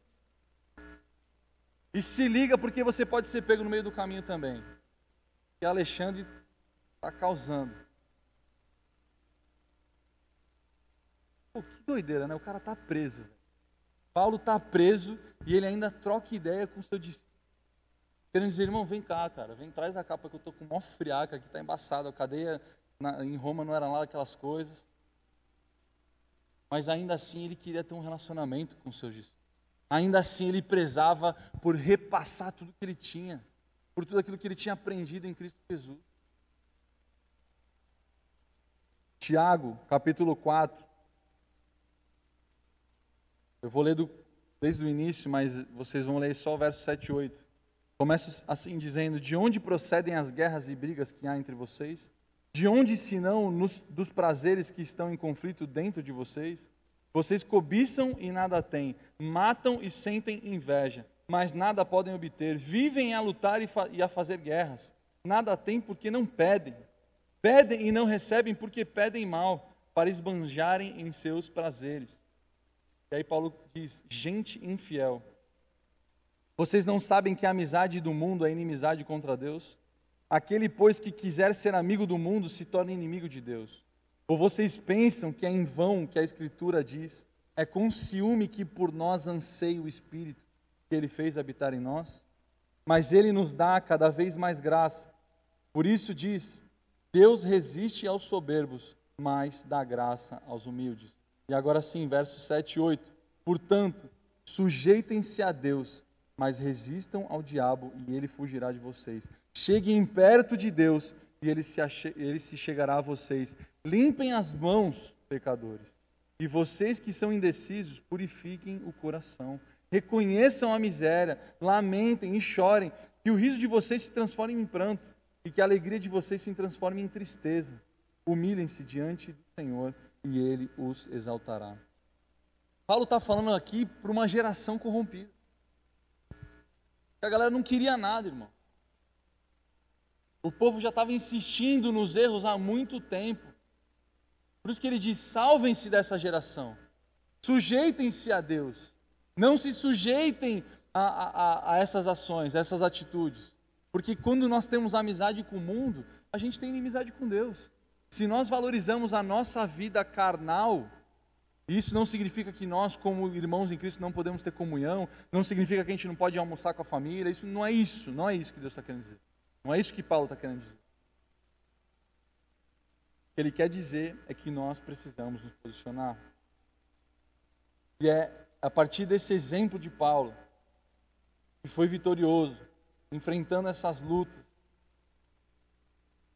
E se liga, porque você pode ser pego no meio do caminho também. Que Alexandre está causando. Pô, que doideira, né? O cara está preso. Paulo está preso e ele ainda troca ideia com seu discípulo. Querendo dizer, irmão, vem cá, cara, vem, traz a capa que eu estou com mó friaca, aqui está embaçado, a cadeia na, em Roma não era lá aquelas coisas. Mas ainda assim ele queria ter um relacionamento com seus discípulos. Ainda assim ele prezava por repassar tudo que ele tinha, por tudo aquilo que ele tinha aprendido em Cristo Jesus. Tiago, capítulo 4. Eu vou ler do, desde o início, mas vocês vão ler só o verso 7 e 8. Começa assim dizendo: De onde procedem as guerras e brigas que há entre vocês? De onde, senão, nos, dos prazeres que estão em conflito dentro de vocês? Vocês cobiçam e nada têm, matam e sentem inveja, mas nada podem obter. Vivem a lutar e, e a fazer guerras. Nada têm porque não pedem. Pedem e não recebem porque pedem mal, para esbanjarem em seus prazeres. E aí Paulo diz: gente infiel vocês não sabem que a amizade do mundo é inimizade contra Deus? Aquele, pois, que quiser ser amigo do mundo se torna inimigo de Deus. Ou vocês pensam que é em vão que a Escritura diz: é com ciúme que por nós anseia o Espírito que ele fez habitar em nós? Mas ele nos dá cada vez mais graça. Por isso diz: Deus resiste aos soberbos, mas dá graça aos humildes. E agora sim, versos 7 e 8. Portanto, sujeitem-se a Deus mas resistam ao diabo e ele fugirá de vocês. Cheguem perto de Deus e ele se, ele se chegará a vocês. Limpem as mãos, pecadores. E vocês que são indecisos, purifiquem o coração. Reconheçam a miséria, lamentem e chorem, que o riso de vocês se transforme em pranto e que a alegria de vocês se transforme em tristeza. Humilhem-se diante do Senhor e ele os exaltará. Paulo está falando aqui para uma geração corrompida a galera não queria nada, irmão. O povo já estava insistindo nos erros há muito tempo. Por isso que ele diz: salvem-se dessa geração, sujeitem-se a Deus, não se sujeitem a, a, a, essas ações, a essas atitudes. Porque quando nós temos amizade com o mundo, a gente tem inimizade com Deus. Se nós valorizamos a nossa vida carnal, isso não significa que nós, como irmãos em Cristo, não podemos ter comunhão, não significa que a gente não pode almoçar com a família, isso não é isso, não é isso que Deus está querendo dizer. Não é isso que Paulo está querendo dizer. O que ele quer dizer é que nós precisamos nos posicionar. E é a partir desse exemplo de Paulo, que foi vitorioso, enfrentando essas lutas,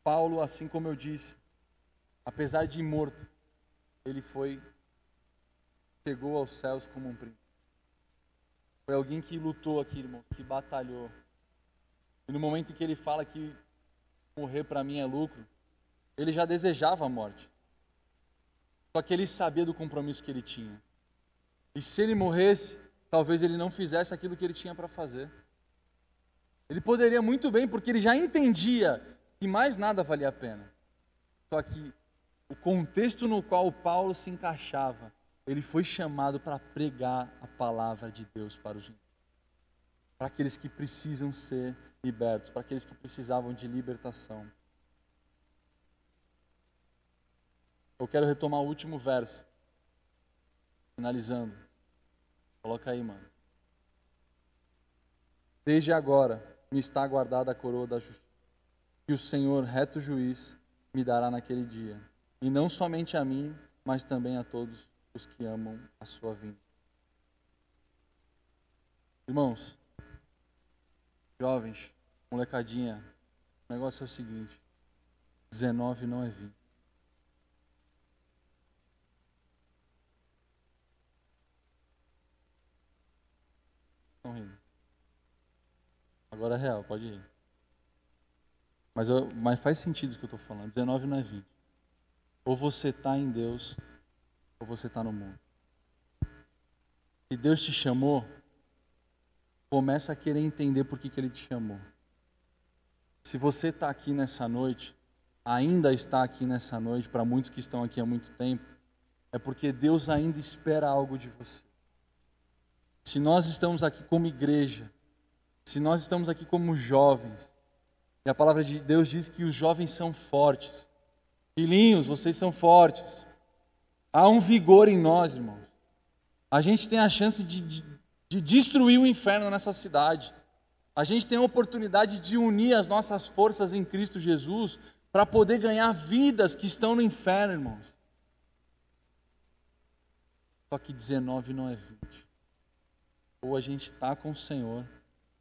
Paulo, assim como eu disse, apesar de morto, ele foi chegou aos céus como um príncipe. Foi alguém que lutou aqui, irmãos, que batalhou. E no momento em que ele fala que morrer para mim é lucro, ele já desejava a morte. Só que ele sabia do compromisso que ele tinha. E se ele morresse, talvez ele não fizesse aquilo que ele tinha para fazer. Ele poderia muito bem, porque ele já entendia que mais nada valia a pena. Só que o contexto no qual Paulo se encaixava, ele foi chamado para pregar a palavra de Deus para os gentios. Para aqueles que precisam ser libertos, para aqueles que precisavam de libertação. Eu quero retomar o último verso, finalizando. Coloca aí, mano. Desde agora me está guardada a coroa da justiça, que o Senhor, reto juiz, me dará naquele dia, e não somente a mim, mas também a todos os que amam a sua vinda. Irmãos, jovens, molecadinha, o negócio é o seguinte: 19 não é 20. Estão rindo. Agora é real, pode ir. Mas, eu, mas faz sentido isso que eu estou falando. 19 não é 20. Ou você está em Deus, ou você está no mundo. Se Deus te chamou, começa a querer entender por que, que Ele te chamou. Se você está aqui nessa noite, ainda está aqui nessa noite, para muitos que estão aqui há muito tempo, é porque Deus ainda espera algo de você. Se nós estamos aqui como igreja, se nós estamos aqui como jovens, e a palavra de Deus diz que os jovens são fortes, filhinhos, vocês são fortes, há um vigor em nós, irmãos. A gente tem a chance de, de, de destruir o inferno nessa cidade. A gente tem a oportunidade de unir as nossas forças em Cristo Jesus para poder ganhar vidas que estão no inferno, irmãos. Só que 19 não é 20. Ou a gente está com o Senhor,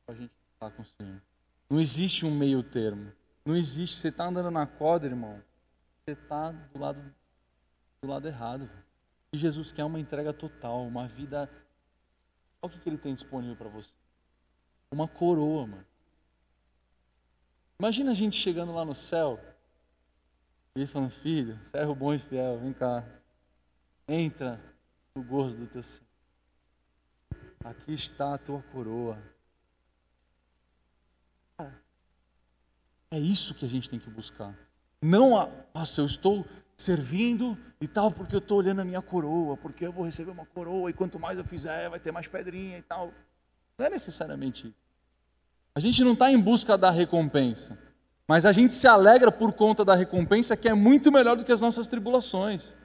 ou a gente está com o Senhor. Não existe um meio termo. Não existe. Você está andando na corda, irmão. Você está do lado, do lado errado. E Jesus quer uma entrega total, uma vida. Olha o que, ele tem disponível para você. Uma coroa, mano. Imagina a gente chegando lá no céu. E falando, filho, servo bom e fiel, vem cá. Entra no gozo do teu Senhor. Aqui está a tua coroa. É isso que a gente tem que buscar. Não a, nossa, eu estou servindo e tal, porque eu estou olhando a minha coroa, porque eu vou receber uma coroa e quanto mais eu fizer, vai ter mais pedrinha e tal. Não é necessariamente isso. A gente não está em busca da recompensa, mas a gente se alegra por conta da recompensa que é muito melhor do que as nossas tribulações.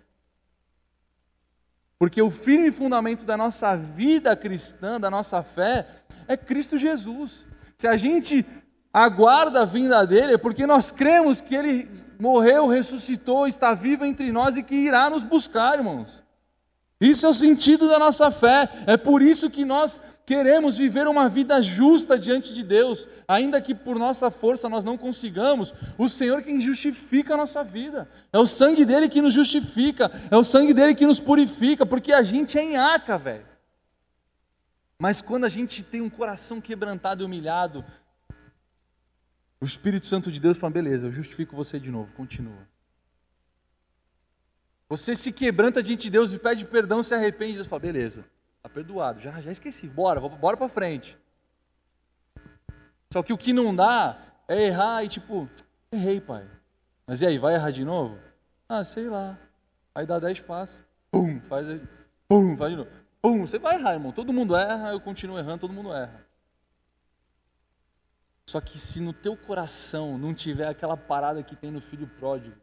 Porque o firme fundamento da nossa vida cristã, da nossa fé, é Cristo Jesus. Se a gente aguarda a vinda dele, é porque nós cremos que ele morreu, ressuscitou, está vivo entre nós e que irá nos buscar, irmãos. Isso é o sentido da nossa fé. É por isso que nós queremos viver uma vida justa diante de Deus, ainda que por nossa força nós não consigamos. O Senhor quem justifica a nossa vida. É o sangue dele que nos justifica, é o sangue dele que nos purifica, porque a gente é enhaca, velho. Mas quando a gente tem um coração quebrantado e humilhado, o Espírito Santo de Deus fala: beleza, eu justifico você de novo, continua. Você se quebranta diante de Deus e pede perdão, se arrepende, Deus fala, beleza, está perdoado, já, já esqueci, bora, bora para frente. Só que o que não dá é errar e tipo, errei, pai. Mas e aí, vai errar de novo? Ah, sei lá. Aí dá dez passos, pum, faz, pum, faz de novo. Pum, você vai errar, irmão. Todo mundo erra, eu continuo errando, todo mundo erra. Só que se no teu coração não tiver aquela parada que tem no filho pródigo,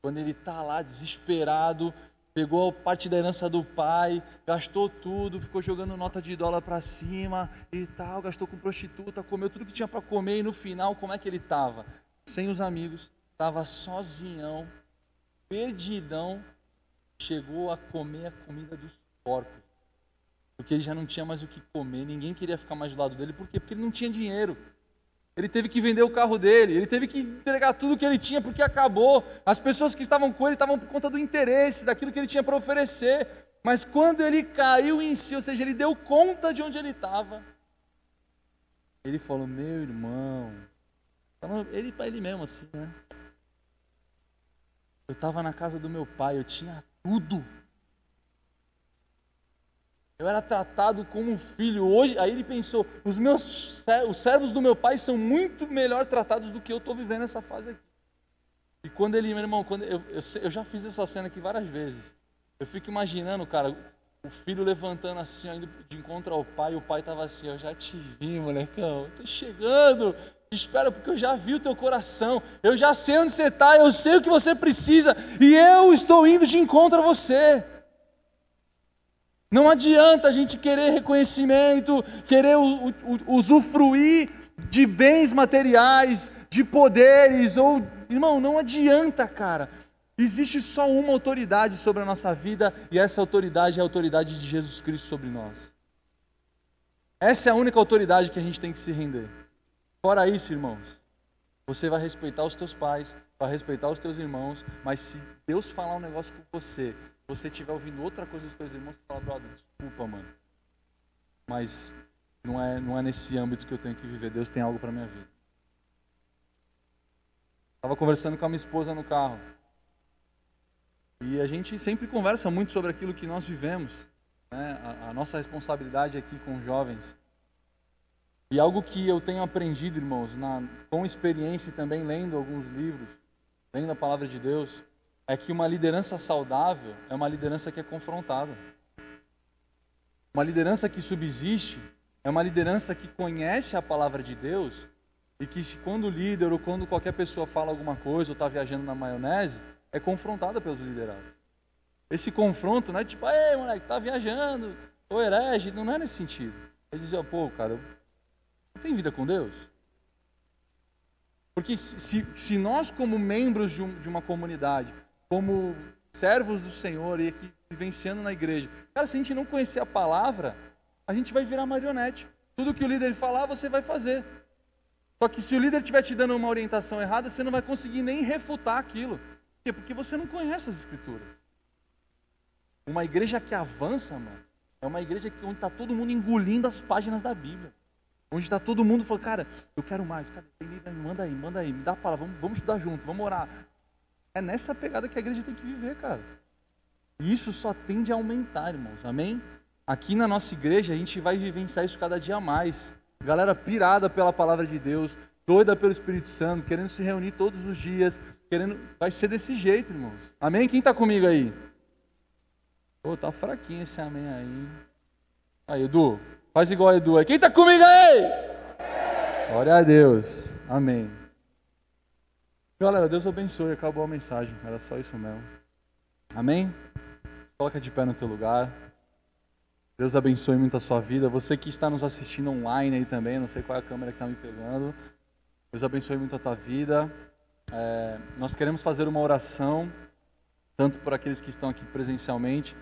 quando ele está lá desesperado, pegou a parte da herança do pai, gastou tudo, ficou jogando nota de dólar para cima e tal, gastou com prostituta, comeu tudo que tinha para comer e no final como é que ele estava? Sem os amigos, estava sozinhão, perdidão, chegou a comer a comida dos porcos, porque ele já não tinha mais o que comer, ninguém queria ficar mais do lado dele, por quê? Porque ele não tinha dinheiro. Ele teve que vender o carro dele, ele teve que entregar tudo que ele tinha porque acabou. As pessoas que estavam com ele estavam por conta do interesse, daquilo que ele tinha para oferecer. Mas quando ele caiu em si, ou seja, ele deu conta de onde ele estava, ele falou: Meu irmão, ele para ele mesmo assim, né? Eu estava na casa do meu pai, eu tinha tudo. Eu era tratado como um filho. Hoje, aí ele pensou: os meus os servos do meu pai são muito melhor tratados do que eu estou vivendo essa fase aqui. E quando ele, meu irmão, quando eu, eu, eu já fiz essa cena aqui várias vezes. Eu fico imaginando, cara, o filho levantando assim, indo de encontro ao pai, e o pai estava assim: Eu já te vi, molecão, estou chegando. Espera, porque eu já vi o teu coração, eu já sei onde você está, eu sei o que você precisa, e eu estou indo de encontro a você. Não adianta a gente querer reconhecimento, querer usufruir de bens materiais, de poderes, ou. Irmão, não adianta, cara. Existe só uma autoridade sobre a nossa vida, e essa autoridade é a autoridade de Jesus Cristo sobre nós. Essa é a única autoridade que a gente tem que se render. Fora isso, irmãos, você vai respeitar os teus pais, vai respeitar os teus irmãos, mas se Deus falar um negócio com você, você estiver ouvindo outra coisa dos teus irmãos, você fala, brother, desculpa, mano. Mas não é, não é nesse âmbito que eu tenho que viver. Deus tem algo para minha vida. Estava conversando com a minha esposa no carro. E a gente sempre conversa muito sobre aquilo que nós vivemos. Né? A, a nossa responsabilidade aqui com jovens. E algo que eu tenho aprendido, irmãos, na, com experiência e também lendo alguns livros, lendo a palavra de Deus, é que uma liderança saudável é uma liderança que é confrontada. Uma liderança que subsiste é uma liderança que conhece a palavra de Deus e que, se quando o líder ou quando qualquer pessoa fala alguma coisa ou está viajando na maionese, é confrontada pelos liderados. Esse confronto não é tipo, ei, moleque, tá viajando, ou herege, não é nesse sentido. Ele dizia, pô, cara, não tem vida com Deus? Porque se, se nós, como membros de, um, de uma comunidade, como servos do Senhor e aqui vivenciando na igreja. Cara, se a gente não conhecer a palavra, a gente vai virar marionete. Tudo que o líder falar, você vai fazer. Só que se o líder estiver te dando uma orientação errada, você não vai conseguir nem refutar aquilo. Por quê? Porque você não conhece as escrituras. Uma igreja que avança, mano, é uma igreja onde está todo mundo engolindo as páginas da Bíblia. Onde está todo mundo falando, cara, eu quero mais, cara, manda aí, manda aí, me dá a palavra, vamos, vamos estudar junto, vamos orar, é nessa pegada que a igreja tem que viver, cara. E isso só tende a aumentar, irmãos. Amém? Aqui na nossa igreja a gente vai vivenciar isso cada dia mais. Galera pirada pela palavra de Deus, doida pelo Espírito Santo, querendo se reunir todos os dias, querendo. Vai ser desse jeito, irmãos. Amém? Quem está comigo aí? Pô, tá fraquinho esse amém aí. Aí, Edu, faz igual a Edu aí. Quem está comigo aí? Glória a Deus. Amém. Galera, Deus abençoe. Acabou a mensagem. Era só isso mesmo. Amém? Coloca de pé no teu lugar. Deus abençoe muito a sua vida. Você que está nos assistindo online aí também, não sei qual é a câmera que está me pegando. Deus abençoe muito a tua vida. É, nós queremos fazer uma oração, tanto por aqueles que estão aqui presencialmente,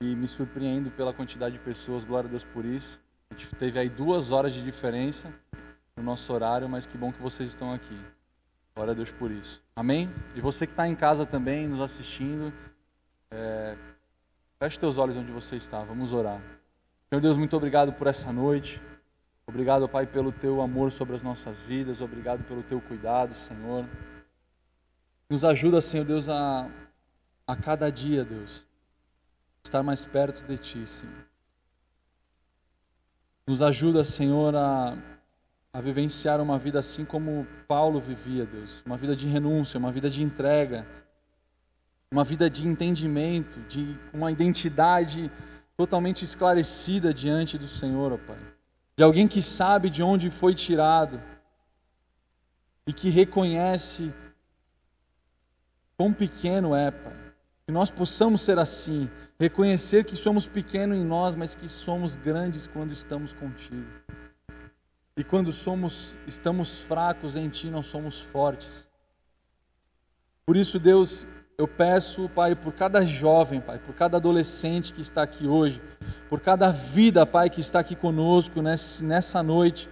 e me surpreendo pela quantidade de pessoas, glória a Deus por isso. A gente teve aí duas horas de diferença no nosso horário, mas que bom que vocês estão aqui. Glória a Deus por isso. Amém? E você que está em casa também, nos assistindo, é... feche teus olhos onde você está, vamos orar. Senhor Deus, muito obrigado por essa noite. Obrigado, Pai, pelo teu amor sobre as nossas vidas. Obrigado pelo teu cuidado, Senhor. Nos ajuda, Senhor Deus, a, a cada dia, Deus, estar mais perto de Ti, Senhor. Nos ajuda, Senhor, a a vivenciar uma vida assim como Paulo vivia, Deus, uma vida de renúncia, uma vida de entrega, uma vida de entendimento, de uma identidade totalmente esclarecida diante do Senhor, ó Pai. De alguém que sabe de onde foi tirado e que reconhece quão pequeno é, Pai. Que nós possamos ser assim, reconhecer que somos pequenos em nós, mas que somos grandes quando estamos contigo. E quando somos, estamos fracos em Ti, nós somos fortes. Por isso, Deus, eu peço, Pai, por cada jovem, Pai, por cada adolescente que está aqui hoje, por cada vida, Pai, que está aqui conosco nessa noite,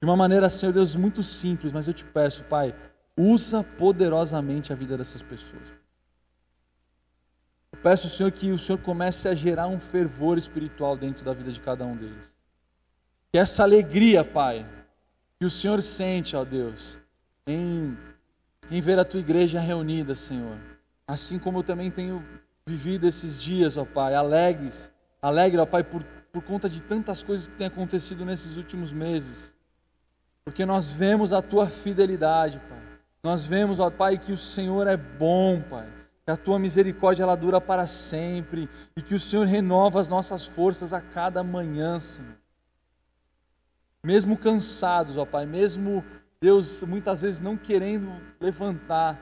de uma maneira, Senhor Deus, muito simples, mas eu te peço, Pai, usa poderosamente a vida dessas pessoas. Eu peço, Senhor, que o Senhor comece a gerar um fervor espiritual dentro da vida de cada um deles. Que essa alegria, Pai, que o Senhor sente, ó Deus, em, em ver a tua igreja reunida, Senhor. Assim como eu também tenho vivido esses dias, ó Pai, alegres, alegre, ó Pai, por, por conta de tantas coisas que têm acontecido nesses últimos meses. Porque nós vemos a tua fidelidade, Pai. Nós vemos, ó Pai, que o Senhor é bom, Pai. Que a tua misericórdia ela dura para sempre e que o Senhor renova as nossas forças a cada manhã, Senhor. Mesmo cansados, ó Pai, mesmo Deus muitas vezes não querendo levantar,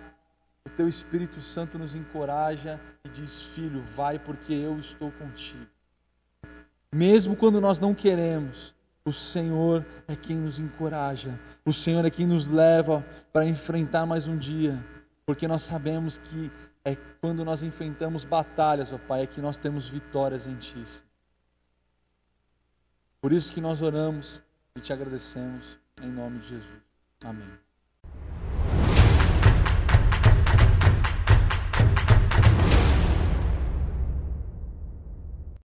o teu Espírito Santo nos encoraja e diz: Filho, vai porque eu estou contigo. Mesmo quando nós não queremos, o Senhor é quem nos encoraja, o Senhor é quem nos leva para enfrentar mais um dia, porque nós sabemos que é quando nós enfrentamos batalhas, ó Pai, é que nós temos vitórias em Ti. Por isso que nós oramos e te agradecemos em nome de Jesus. Amém.